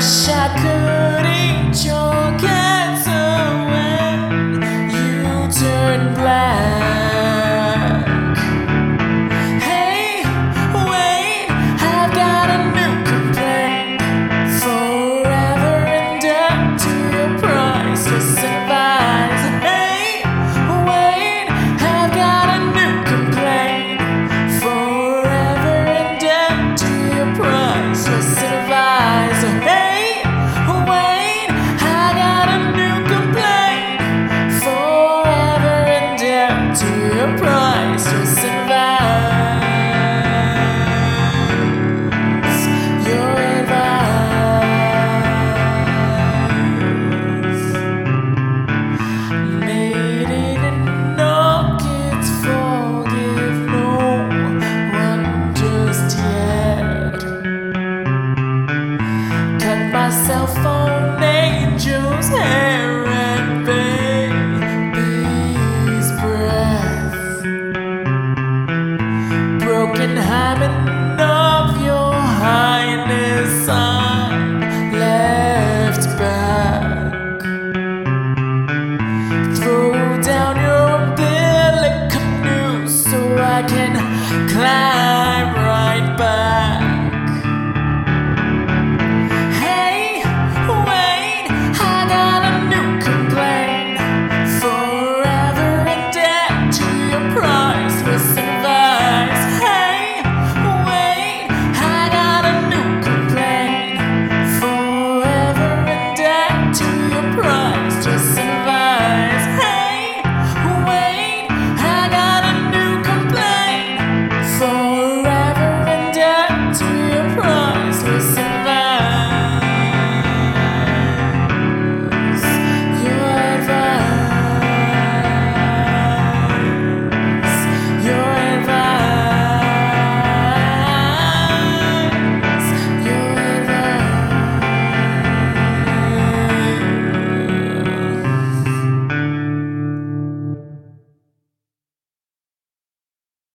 wish I'm right back. Hey, wait, I got a new complaint. Forever in debt to your price.